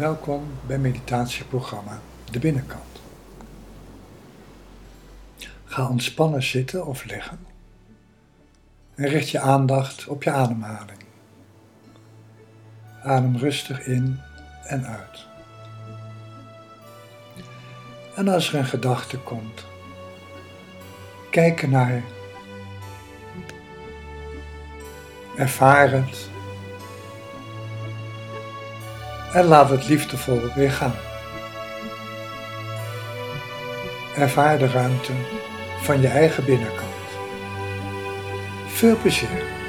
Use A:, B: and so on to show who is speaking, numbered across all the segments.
A: Welkom bij meditatieprogramma De Binnenkant. Ga ontspannen zitten of liggen en richt je aandacht op je ademhaling. Adem rustig in en uit. En als er een gedachte komt, kijk ernaar, ervaar het en laat het liefdevol weer gaan. Ervaar de ruimte van je eigen binnenkant. Veel plezier!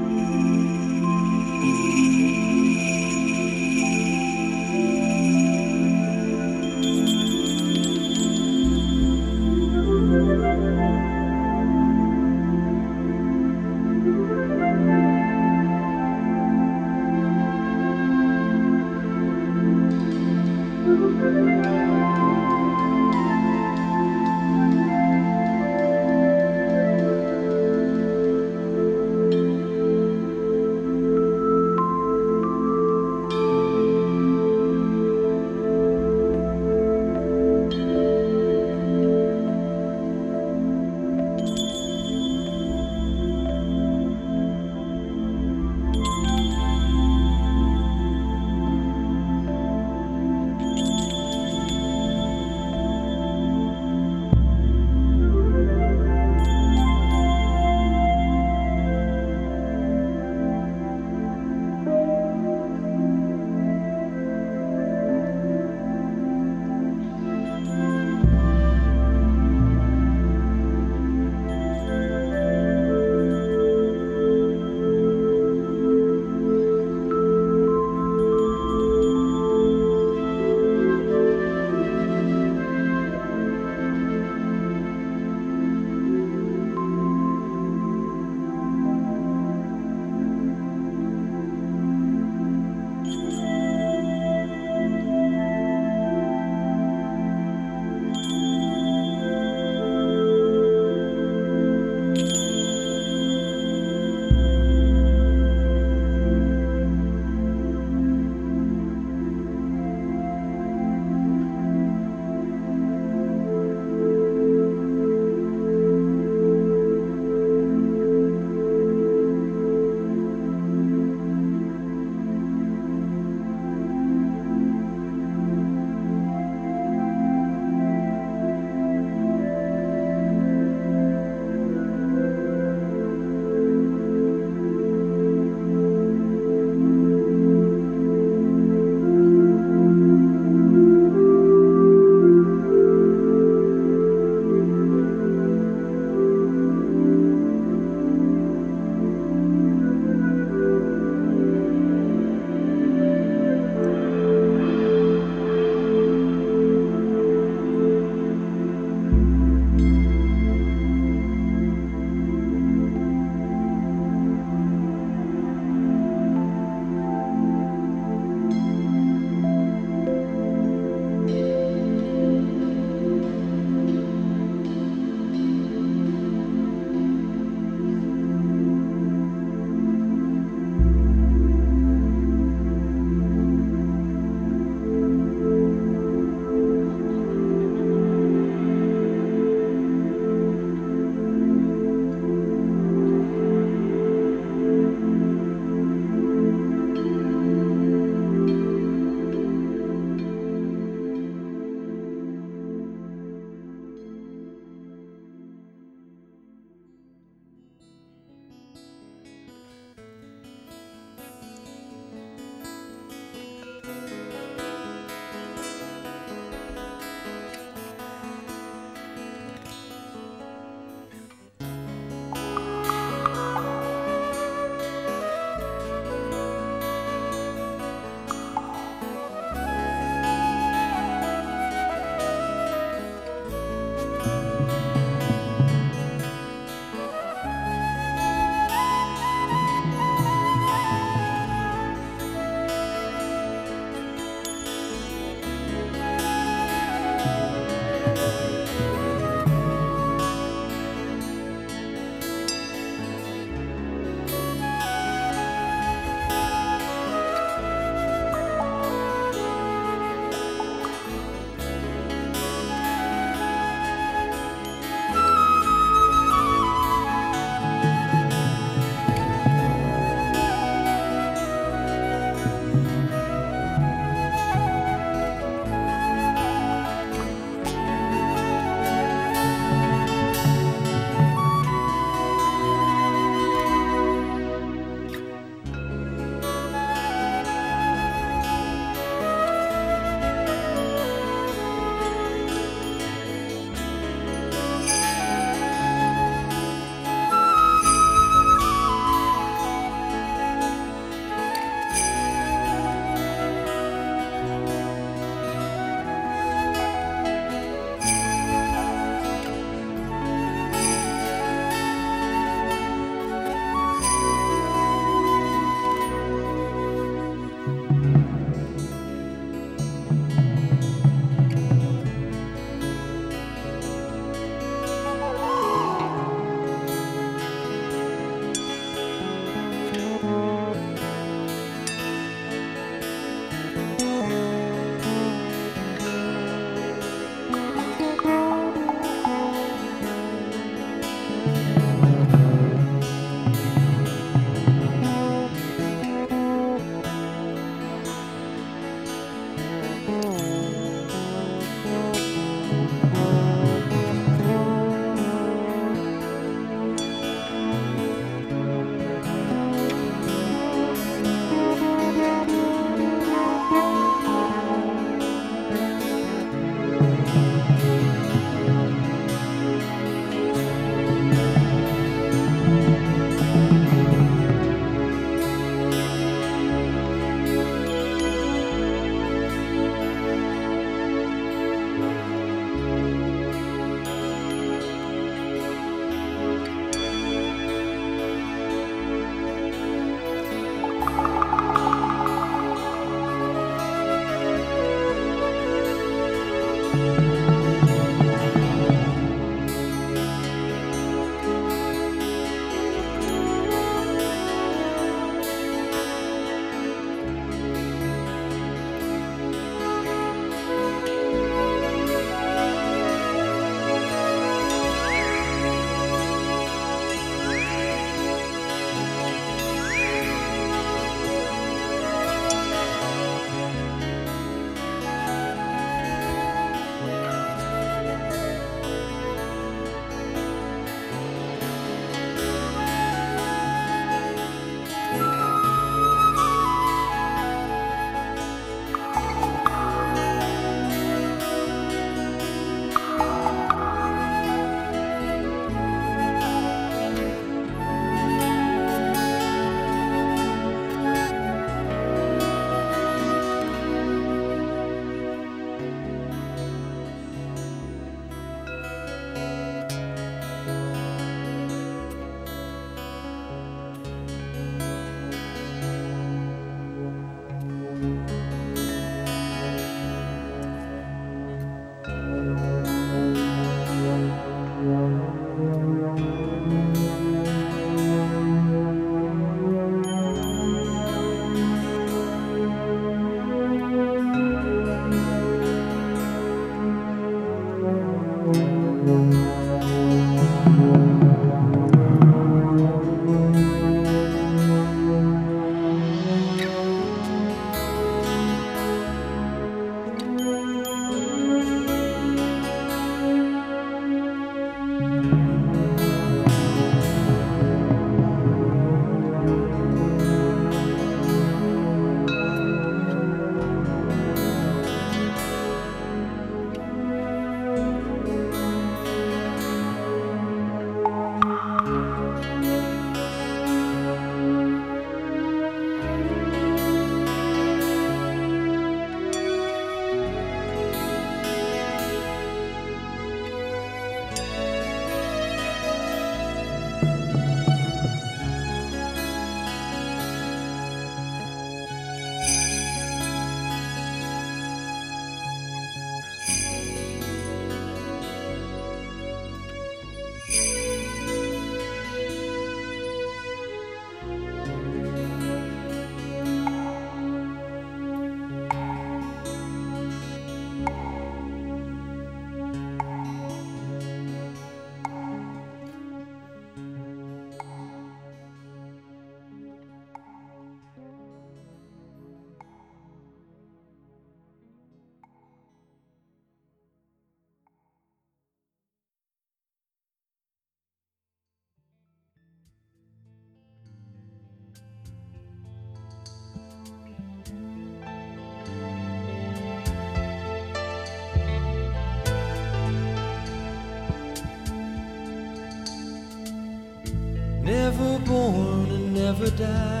B: never die.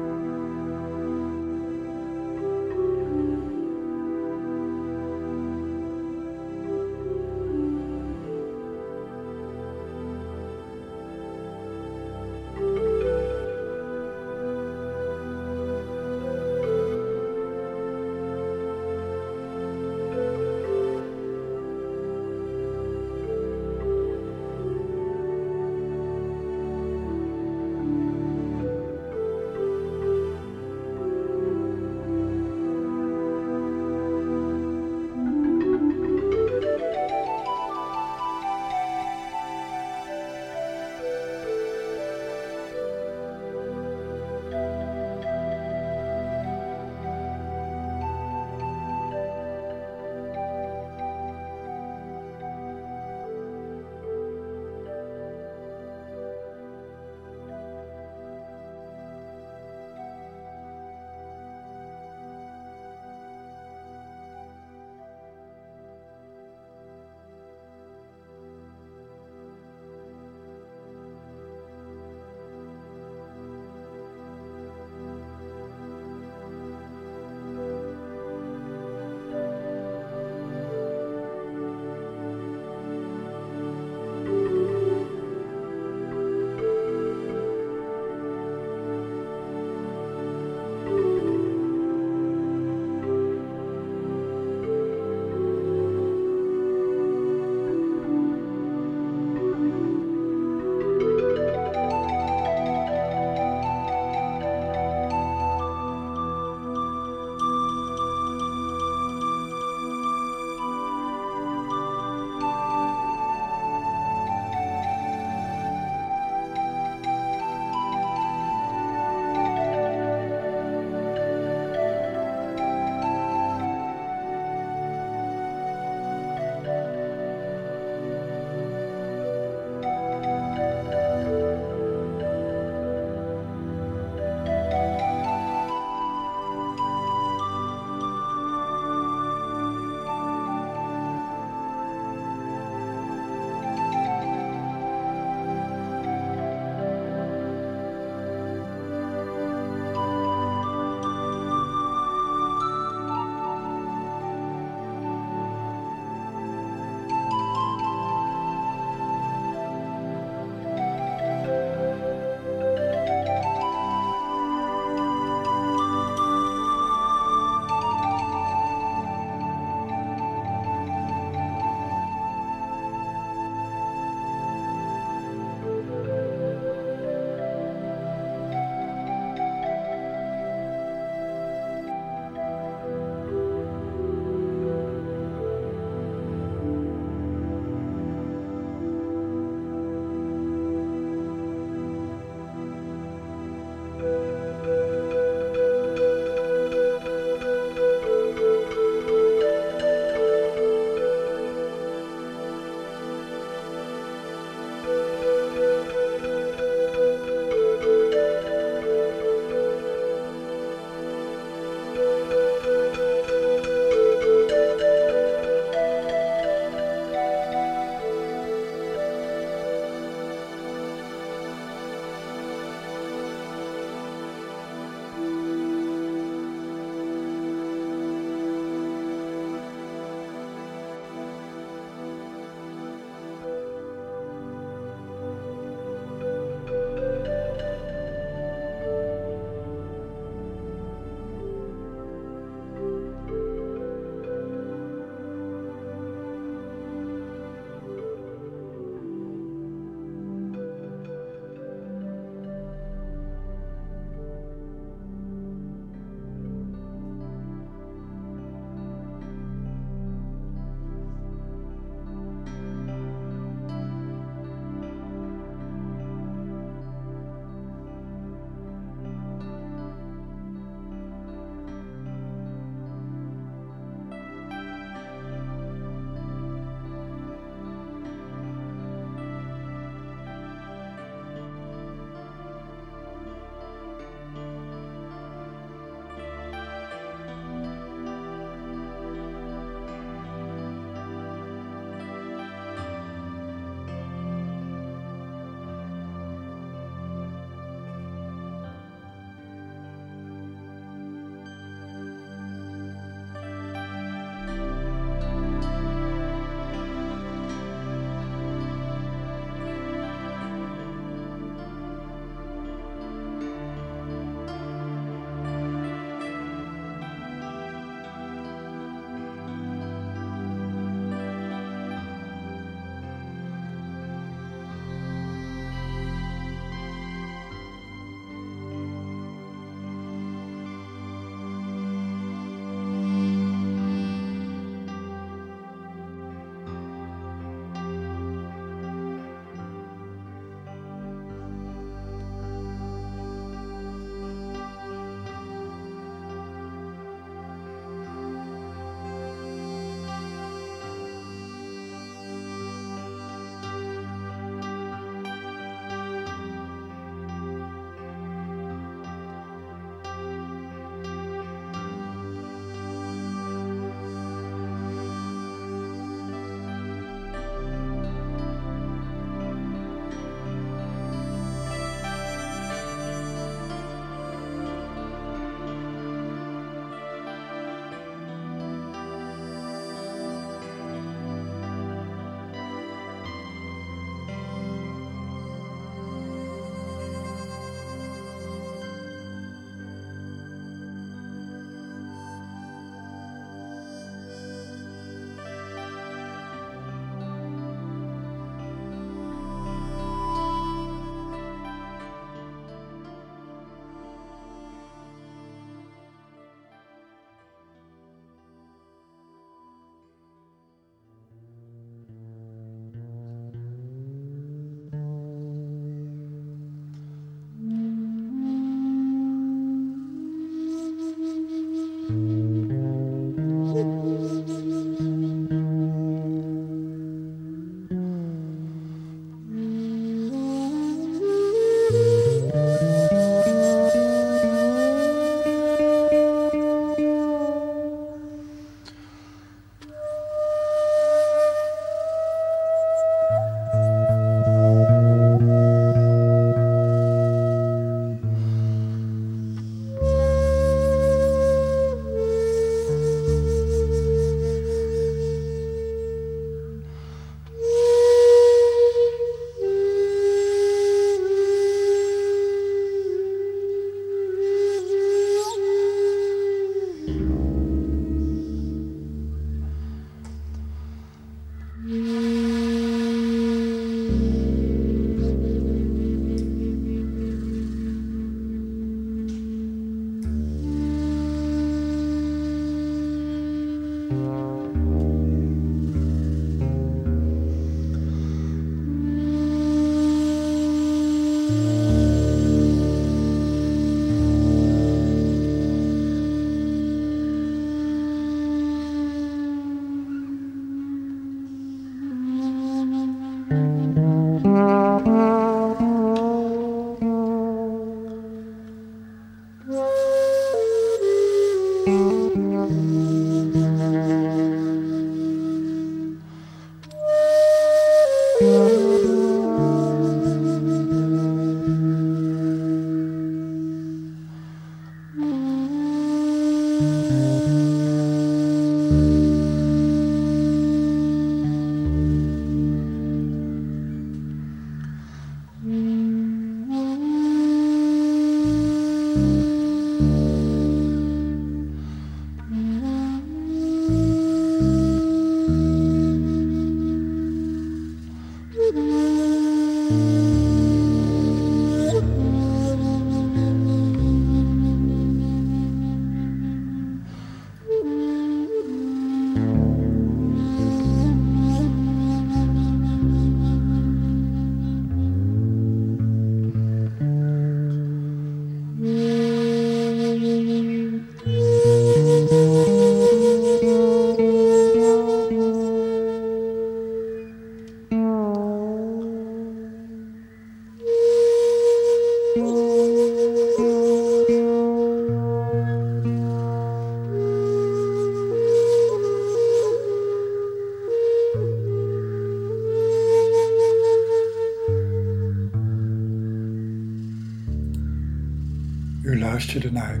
A: U luisterde naar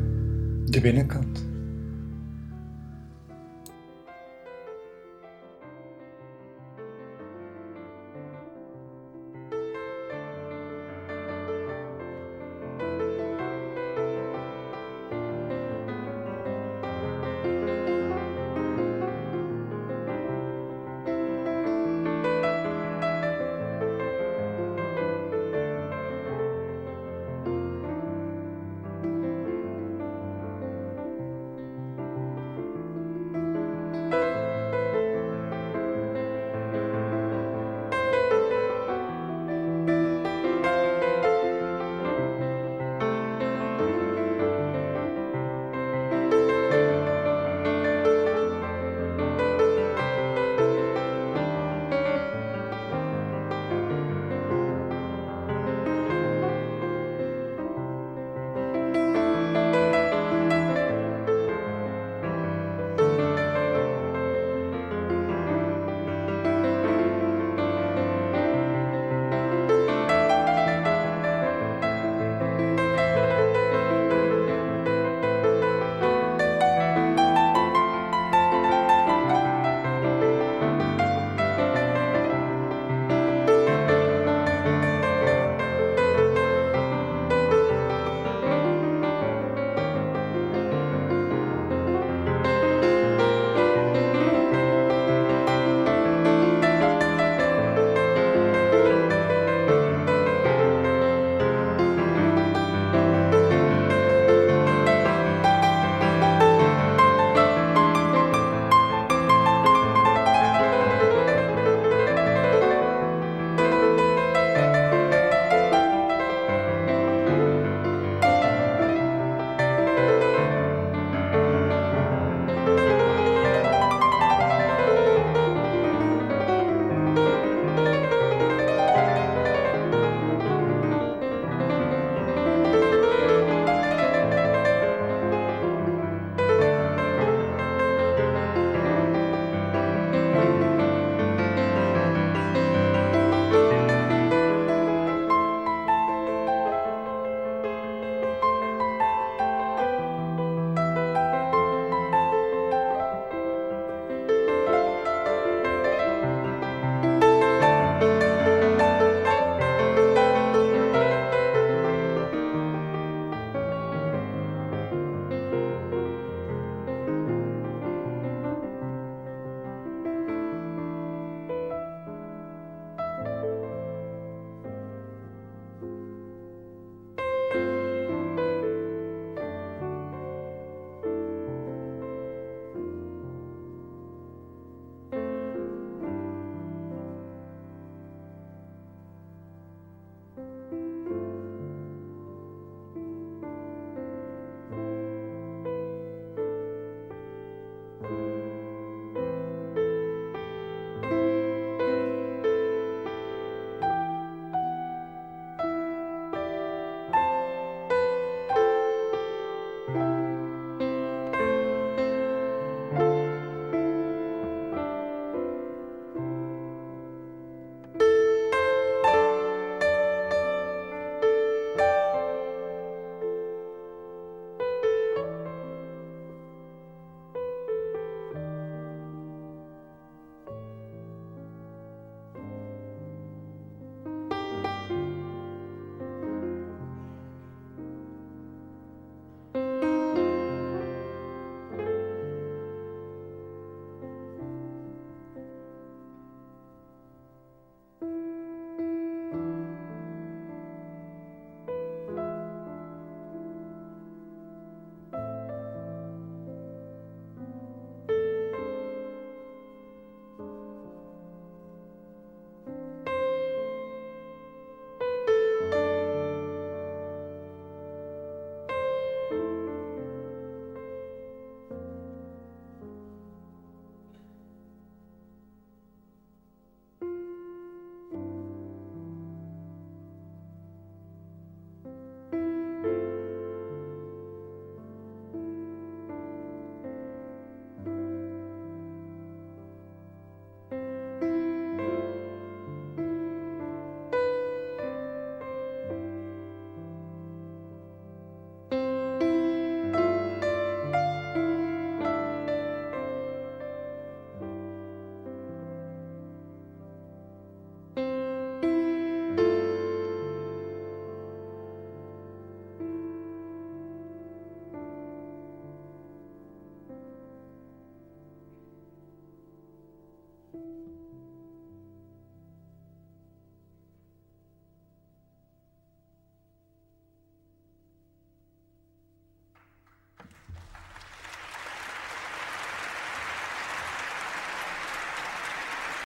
A: De Binnenkant.